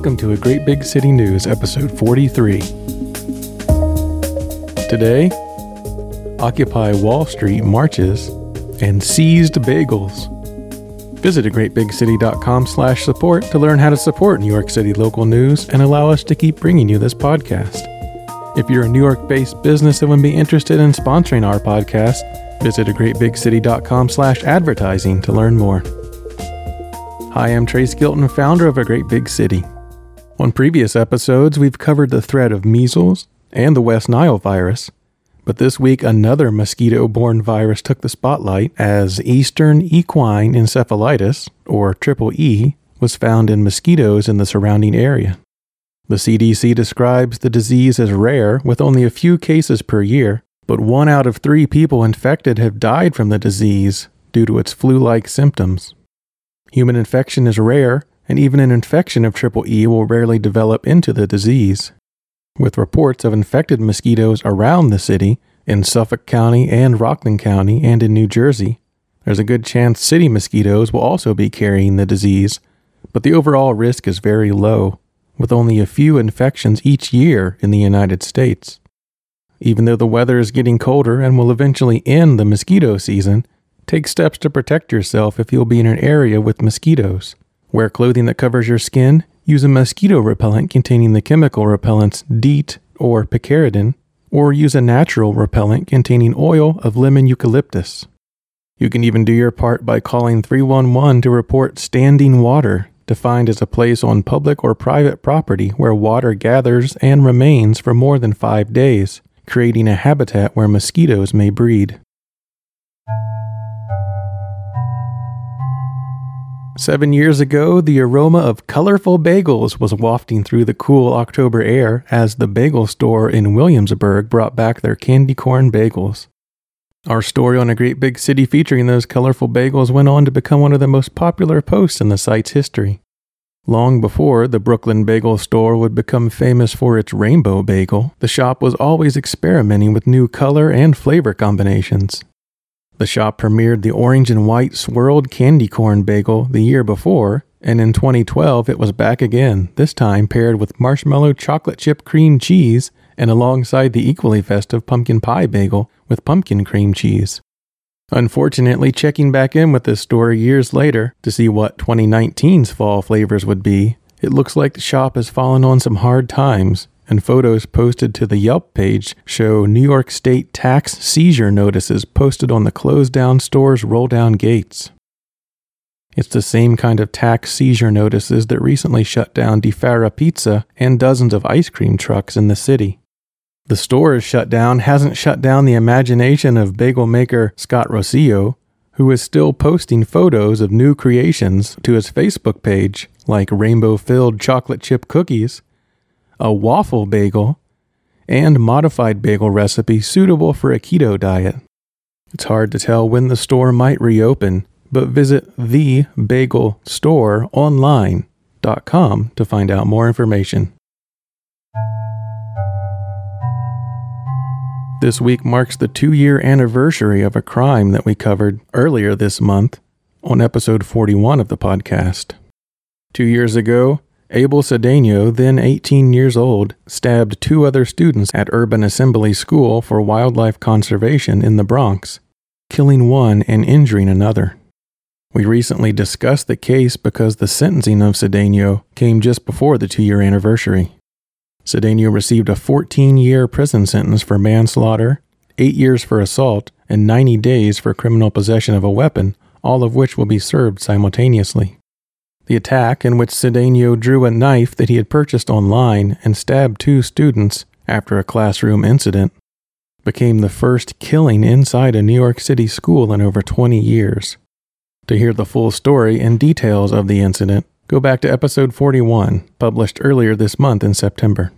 Welcome to A Great Big City News, episode 43. Today, Occupy Wall Street marches and seized bagels. Visit agreatbigcity.com slash support to learn how to support New York City local news and allow us to keep bringing you this podcast. If you're a New York-based business that would be interested in sponsoring our podcast, visit agreatbigcity.com slash advertising to learn more. Hi, I'm Trace Gilton, founder of A Great Big City. On previous episodes, we've covered the threat of measles and the West Nile virus, but this week another mosquito borne virus took the spotlight as Eastern equine encephalitis, or triple E, was found in mosquitoes in the surrounding area. The CDC describes the disease as rare, with only a few cases per year, but one out of three people infected have died from the disease due to its flu like symptoms. Human infection is rare, and even an infection of triple E will rarely develop into the disease. With reports of infected mosquitoes around the city, in Suffolk County and Rockland County, and in New Jersey, there's a good chance city mosquitoes will also be carrying the disease, but the overall risk is very low, with only a few infections each year in the United States. Even though the weather is getting colder and will eventually end the mosquito season, take steps to protect yourself if you'll be in an area with mosquitoes. Wear clothing that covers your skin. Use a mosquito repellent containing the chemical repellents DEET or picaridin, or use a natural repellent containing oil of lemon eucalyptus. You can even do your part by calling 311 to report standing water, defined as a place on public or private property where water gathers and remains for more than five days, creating a habitat where mosquitoes may breed. Seven years ago, the aroma of colorful bagels was wafting through the cool October air as the bagel store in Williamsburg brought back their candy corn bagels. Our story on a great big city featuring those colorful bagels went on to become one of the most popular posts in the site's history. Long before the Brooklyn Bagel Store would become famous for its rainbow bagel, the shop was always experimenting with new color and flavor combinations. The shop premiered the orange and white swirled candy corn bagel the year before, and in 2012 it was back again, this time paired with marshmallow chocolate chip cream cheese and alongside the equally festive pumpkin pie bagel with pumpkin cream cheese. Unfortunately, checking back in with this store years later to see what 2019's fall flavors would be, it looks like the shop has fallen on some hard times and photos posted to the Yelp page show New York State tax seizure notices posted on the closed down store's roll down gates. It's the same kind of tax seizure notices that recently shut down Di Fara Pizza and dozens of ice cream trucks in the city. The store is shut down hasn't shut down the imagination of bagel maker Scott Rossillo, who is still posting photos of new creations to his Facebook page, like rainbow filled chocolate chip cookies a waffle bagel, and modified bagel recipe suitable for a keto diet. It's hard to tell when the store might reopen, but visit thebagelstoreonline.com to find out more information. This week marks the two year anniversary of a crime that we covered earlier this month on episode 41 of the podcast. Two years ago, Abel Cedeno, then 18 years old, stabbed two other students at Urban Assembly School for wildlife conservation in the Bronx, killing one and injuring another. We recently discussed the case because the sentencing of Cedeno came just before the two year anniversary. Cedeno received a 14 year prison sentence for manslaughter, 8 years for assault, and 90 days for criminal possession of a weapon, all of which will be served simultaneously. The attack, in which Cedeno drew a knife that he had purchased online and stabbed two students after a classroom incident, became the first killing inside a New York City school in over 20 years. To hear the full story and details of the incident, go back to episode 41, published earlier this month in September.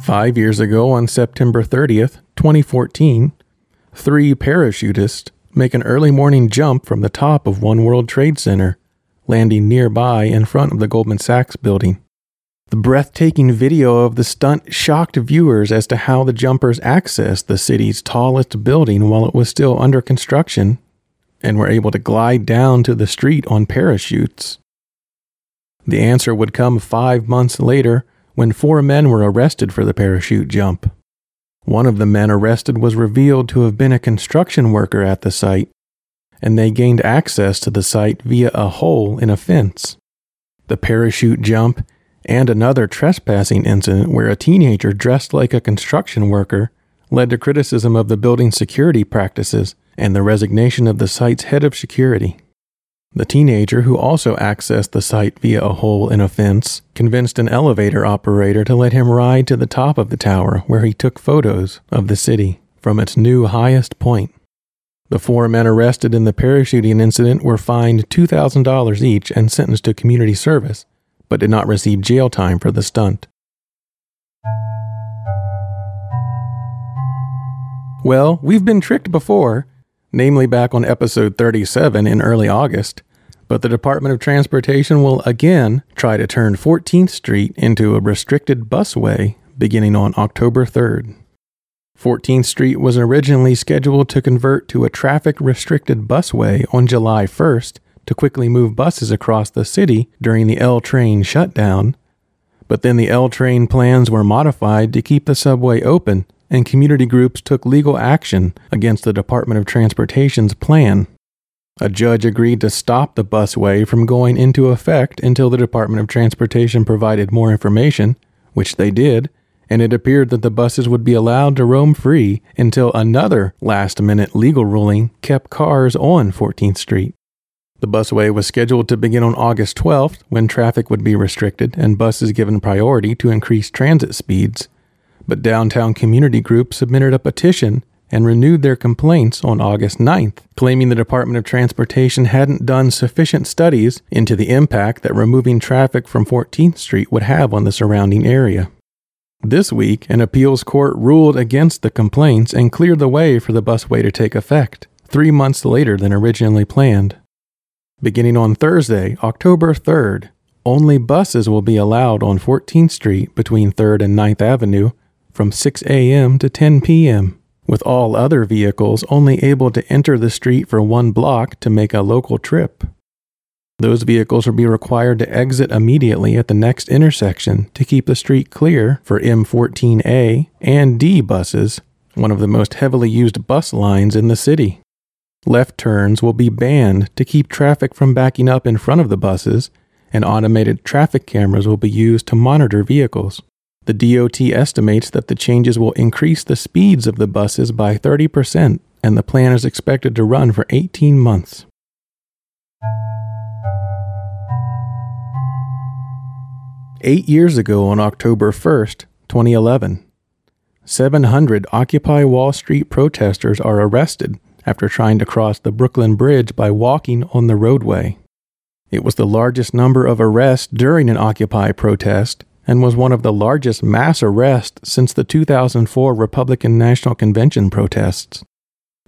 Five years ago, on September 30th, 2014, three parachutists make an early morning jump from the top of One World Trade Center, landing nearby in front of the Goldman Sachs building. The breathtaking video of the stunt shocked viewers as to how the jumpers accessed the city's tallest building while it was still under construction and were able to glide down to the street on parachutes. The answer would come five months later when four men were arrested for the parachute jump. One of the men arrested was revealed to have been a construction worker at the site, and they gained access to the site via a hole in a fence. The parachute jump and another trespassing incident where a teenager dressed like a construction worker led to criticism of the building's security practices and the resignation of the site's head of security. The teenager, who also accessed the site via a hole in a fence, convinced an elevator operator to let him ride to the top of the tower where he took photos of the city from its new highest point. The four men arrested in the parachuting incident were fined $2,000 each and sentenced to community service, but did not receive jail time for the stunt. Well, we've been tricked before, namely back on episode 37 in early August, but the Department of Transportation will again try to turn 14th Street into a restricted busway beginning on October 3rd. 14th Street was originally scheduled to convert to a traffic restricted busway on July 1st to quickly move buses across the city during the L train shutdown, but then the L train plans were modified to keep the subway open and community groups took legal action against the Department of Transportation's plan. A judge agreed to stop the busway from going into effect until the Department of Transportation provided more information, which they did, and it appeared that the buses would be allowed to roam free until another last minute legal ruling kept cars on 14th Street. The busway was scheduled to begin on August 12th when traffic would be restricted and buses given priority to increase transit speeds but downtown community groups submitted a petition and renewed their complaints on August 9th, claiming the Department of Transportation hadn't done sufficient studies into the impact that removing traffic from 14th Street would have on the surrounding area. This week, an appeals court ruled against the complaints and cleared the way for the busway to take effect, three months later than originally planned. Beginning on Thursday, October 3rd, only buses will be allowed on 14th Street between 3rd and 9th Avenue from 6 a.m. to 10 p.m., with all other vehicles only able to enter the street for one block to make a local trip. Those vehicles will be required to exit immediately at the next intersection to keep the street clear for M14A and D buses, one of the most heavily used bus lines in the city. Left turns will be banned to keep traffic from backing up in front of the buses, and automated traffic cameras will be used to monitor vehicles. The DOT estimates that the changes will increase the speeds of the buses by 30%, and the plan is expected to run for 18 months. Eight years ago, on October 1st, 2011, 700 Occupy Wall Street protesters are arrested after trying to cross the Brooklyn Bridge by walking on the roadway. It was the largest number of arrests during an Occupy protest and was one of the largest mass arrests since the 2004 Republican National Convention protests.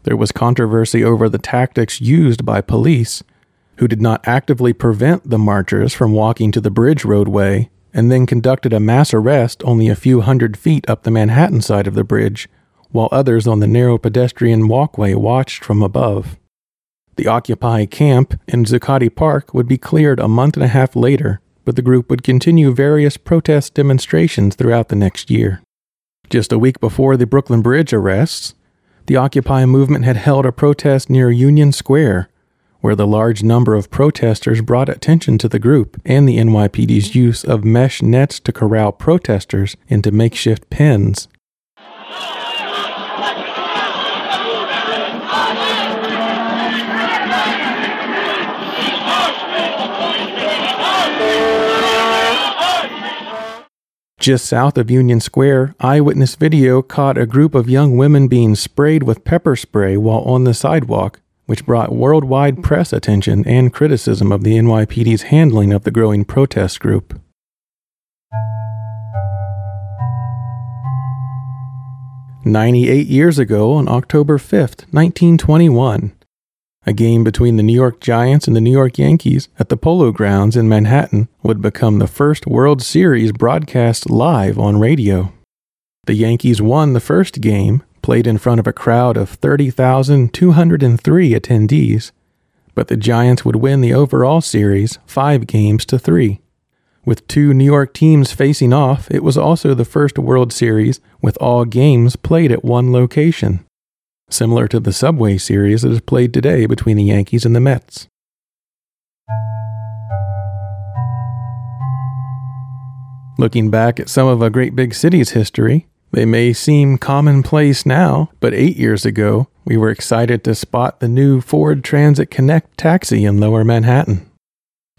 There was controversy over the tactics used by police, who did not actively prevent the marchers from walking to the bridge roadway and then conducted a mass arrest only a few hundred feet up the Manhattan side of the bridge, while others on the narrow pedestrian walkway watched from above. The Occupy camp in Zuccotti Park would be cleared a month and a half later but the group would continue various protest demonstrations throughout the next year. Just a week before the Brooklyn Bridge arrests, the Occupy movement had held a protest near Union Square, where the large number of protesters brought attention to the group and the NYPD's use of mesh nets to corral protesters into makeshift pens. Just south of Union Square, eyewitness video caught a group of young women being sprayed with pepper spray while on the sidewalk, which brought worldwide press attention and criticism of the NYPD's handling of the growing protest group. Ninety-eight years ago, on October 5th, 1921, a game between the New York Giants and the New York Yankees at the Polo Grounds in Manhattan would become the first World Series broadcast live on radio. The Yankees won the first game, played in front of a crowd of 30,203 attendees, but the Giants would win the overall series five games to three. With two New York teams facing off, it was also the first World Series with all games played at one location, similar to the Subway Series that is played today between the Yankees and the Mets. Looking back at some of a great big city's history, they may seem commonplace now, but eight years ago, we were excited to spot the new Ford Transit Connect taxi in lower Manhattan.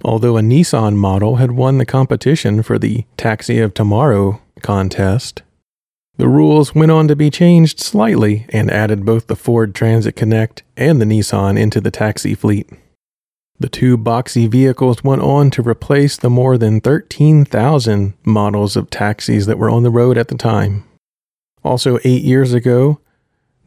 Although a Nissan model had won the competition for the Taxi of Tomorrow contest, the rules went on to be changed slightly and added both the Ford Transit Connect and the Nissan into the taxi fleet. The two boxy vehicles went on to replace the more than 13,000 models of taxis that were on the road at the time. Also, eight years ago,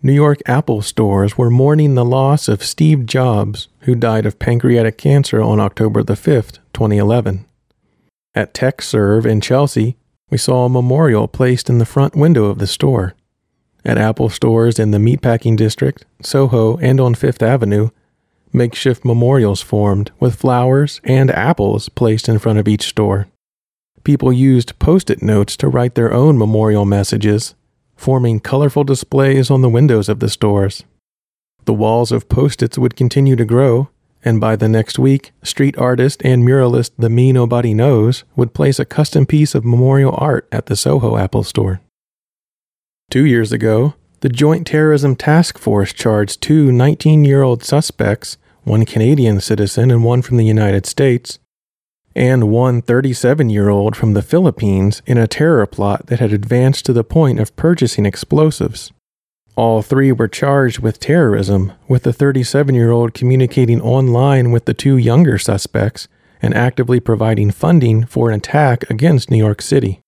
New York Apple stores were mourning the loss of Steve Jobs, who died of pancreatic cancer on October the 5th, 2011. At Tekserve in Chelsea, we saw a memorial placed in the front window of the store. At Apple stores in the Meatpacking District, Soho, and on Fifth Avenue, makeshift memorials formed with flowers and apples placed in front of each store. People used post it notes to write their own memorial messages forming colorful displays on the windows of the stores. The walls of post its would continue to grow, and by the next week, street artist and muralist The Me Nobody Knows would place a custom piece of memorial art at the Soho Apple store. Two years ago, the Joint Terrorism Task Force charged two 19 year old suspects, one Canadian citizen and one from the United States, and one 37 year old from the Philippines in a terror plot that had advanced to the point of purchasing explosives. All three were charged with terrorism, with the 37 year old communicating online with the two younger suspects and actively providing funding for an attack against New York City.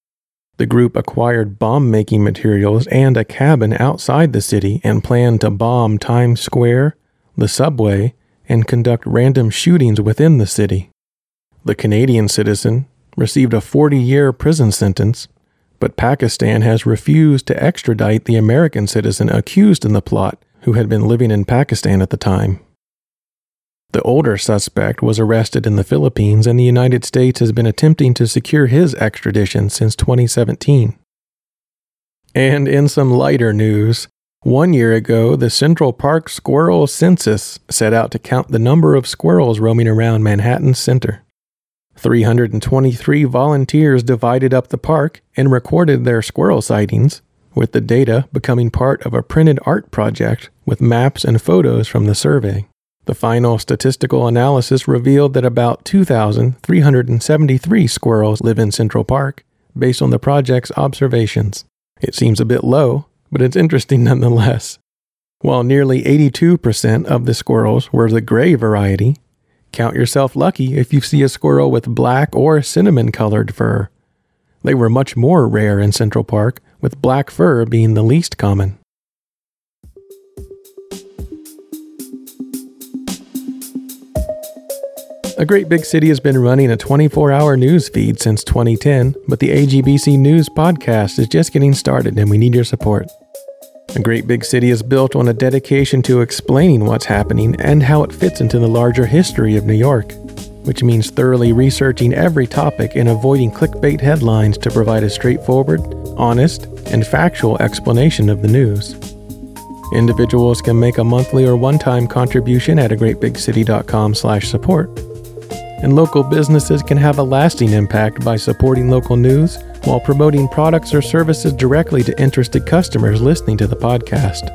The group acquired bomb making materials and a cabin outside the city and planned to bomb Times Square, the subway, and conduct random shootings within the city. The Canadian citizen received a 40 year prison sentence, but Pakistan has refused to extradite the American citizen accused in the plot who had been living in Pakistan at the time. The older suspect was arrested in the Philippines, and the United States has been attempting to secure his extradition since 2017. And in some lighter news, one year ago, the Central Park Squirrel Census set out to count the number of squirrels roaming around Manhattan's center. 323 volunteers divided up the park and recorded their squirrel sightings, with the data becoming part of a printed art project with maps and photos from the survey. The final statistical analysis revealed that about 2,373 squirrels live in Central Park, based on the project's observations. It seems a bit low, but it's interesting nonetheless. While nearly 82% of the squirrels were the gray variety, Count yourself lucky if you see a squirrel with black or cinnamon colored fur. They were much more rare in Central Park, with black fur being the least common. A great big city has been running a 24 hour news feed since 2010, but the AGBC News podcast is just getting started and we need your support. A great big city is built on a dedication to explaining what's happening and how it fits into the larger history of New York, which means thoroughly researching every topic and avoiding clickbait headlines to provide a straightforward, honest, and factual explanation of the news. Individuals can make a monthly or one-time contribution at a greatbigcity.com/support. And local businesses can have a lasting impact by supporting local news while promoting products or services directly to interested customers listening to the podcast.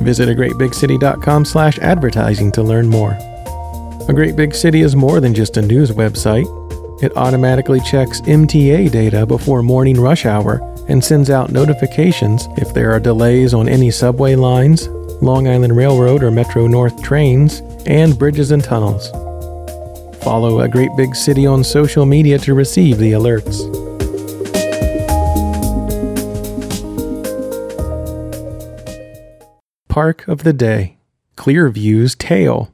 Visit agreatbigcity.com slash advertising to learn more. A Great Big City is more than just a news website. It automatically checks MTA data before morning rush hour and sends out notifications if there are delays on any subway lines, Long Island Railroad or Metro North trains, and bridges and tunnels. Follow A Great Big City on social media to receive the alerts. Park of the Day Clearview's Tail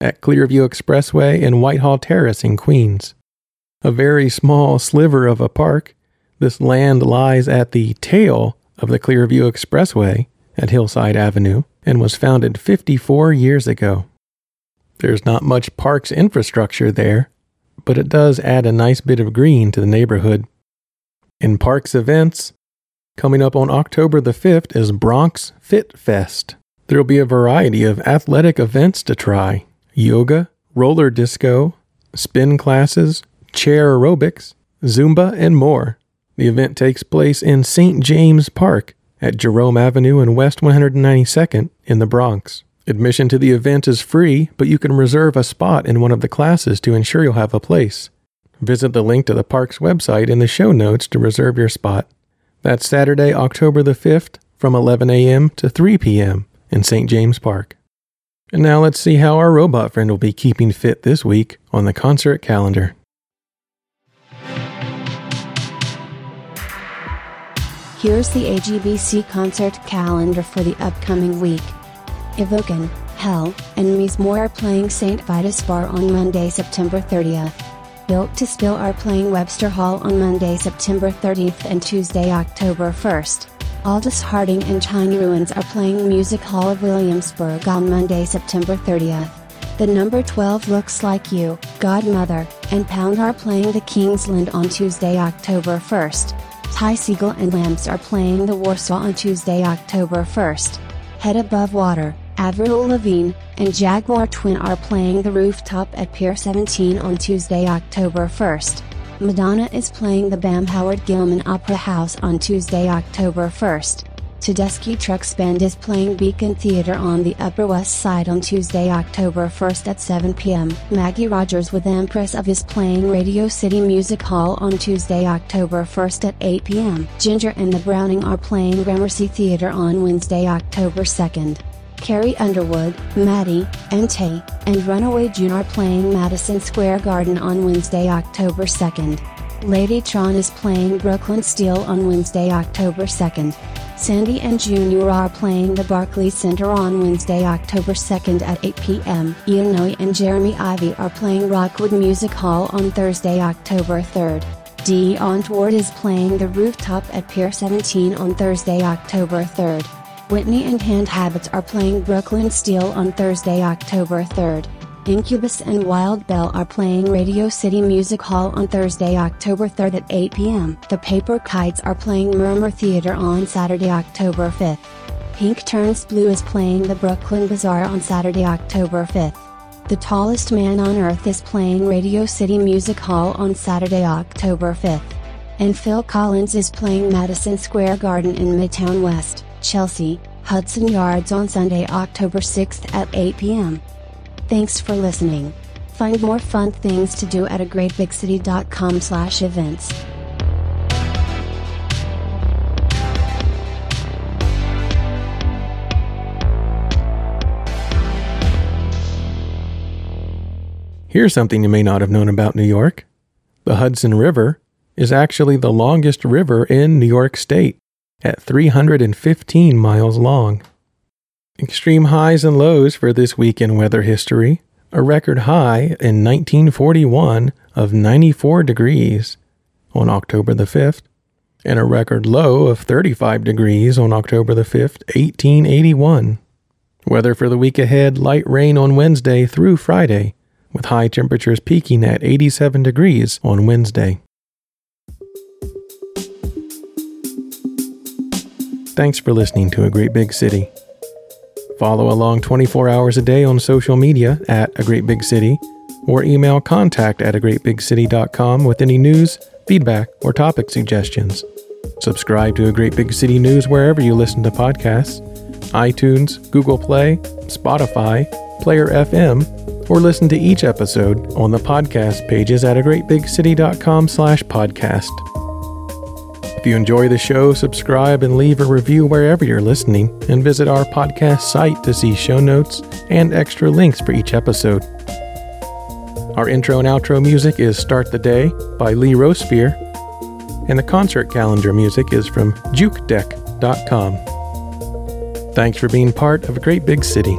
at Clearview Expressway and Whitehall Terrace in Queens. A very small sliver of a park, this land lies at the tail of the Clearview Expressway at Hillside Avenue and was founded 54 years ago. There's not much parks infrastructure there, but it does add a nice bit of green to the neighborhood. In parks events, coming up on October the 5th is Bronx Fit Fest. There'll be a variety of athletic events to try yoga, roller disco, spin classes, chair aerobics, Zumba, and more. The event takes place in St. James Park at Jerome Avenue and West 192nd in the Bronx. Admission to the event is free, but you can reserve a spot in one of the classes to ensure you'll have a place. Visit the link to the park's website in the show notes to reserve your spot. That's Saturday, October the 5th from 11 a.m. to 3 p.m. in St. James Park. And now let's see how our robot friend will be keeping fit this week on the concert calendar. Here's the AGBC concert calendar for the upcoming week. Evoken, Hell, and Mizmor are playing St. Vitus Bar on Monday, September 30th. Built to Spill are playing Webster Hall on Monday, September 30th and Tuesday, October 1st. Aldous Harding and Tiny Ruins are playing Music Hall of Williamsburg on Monday, September 30th. The number 12 Looks Like You, Godmother, and Pound are playing the Kingsland on Tuesday, October 1st. Ty Segall and Lamps are playing the Warsaw on Tuesday, October 1st. Head Above Water, Avril Lavigne, and Jaguar Twin are playing the rooftop at Pier 17 on Tuesday, October 1st. Madonna is playing the BAM Howard Gilman Opera House on Tuesday, October 1st. Tedeschi Trucks Band is playing Beacon Theater on the Upper West Side on Tuesday, October 1st at 7 p.m. Maggie Rogers with Empress of is playing Radio City Music Hall on Tuesday, October 1st at 8 p.m. Ginger and the Browning are playing Gramercy Theater on Wednesday, October 2nd. Carrie Underwood, Maddie, and Tae, and Runaway June are playing Madison Square Garden on Wednesday, October 2nd. Ladytron is playing Brooklyn Steel on Wednesday, October 2nd. Sandy and Junior are playing the Barclays Center on Wednesday, October 2nd at 8 p.m. Ian and Jeremy Ivey are playing Rockwood Music Hall on Thursday, October 3rd. Dionne Ward is playing the rooftop at Pier 17 on Thursday, October 3rd. Whitney and Hand Habits are playing Brooklyn Steel on Thursday, October 3rd. Incubus and Wild Belle are playing Radio City Music Hall on Thursday, October 3rd at 8 p.m. The Paper Kites are playing Murmrr Theater on Saturday, October 5th. Pink Turns Blue is playing the Brooklyn Bazaar on Saturday, October 5th. The Tallest Man on Earth is playing Radio City Music Hall on Saturday, October 5th. And Phil Collins is playing Madison Square Garden in Midtown West, Chelsea, Hudson Yards on Sunday, October 6th at 8 p.m. Thanks for listening. Find more fun things to do at a greatbigcity.com slash events. Here's something you may not have known about New York. The Hudson River is actually the longest river in New York State at 315 miles long. Extreme highs and lows for this week in weather history. A record high in 1941 of 94 degrees on October the 5th, and a record low of 35 degrees on October the 5th, 1881. Weather for the week ahead light rain on Wednesday through Friday, with high temperatures peaking at 87 degrees on Wednesday. Thanks for listening to A Great Big City. Follow along 24 hours a day on social media at A Great Big City or email contact at a greatbigcity.com with any news, feedback, or topic suggestions. Subscribe to A Great Big City News wherever you listen to podcasts iTunes, Google Play, Spotify, Player FM, or listen to each episode on the podcast pages at a greatbigcity.com slash podcast. If you enjoy the show, subscribe and leave a review wherever you're listening, and visit our podcast site to see show notes and extra links for each episode. Our intro and outro music is Start the Day by Lee Rosevere, and the concert calendar music is from jukedeck.com. Thanks for being part of a great big city.